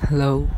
Hello.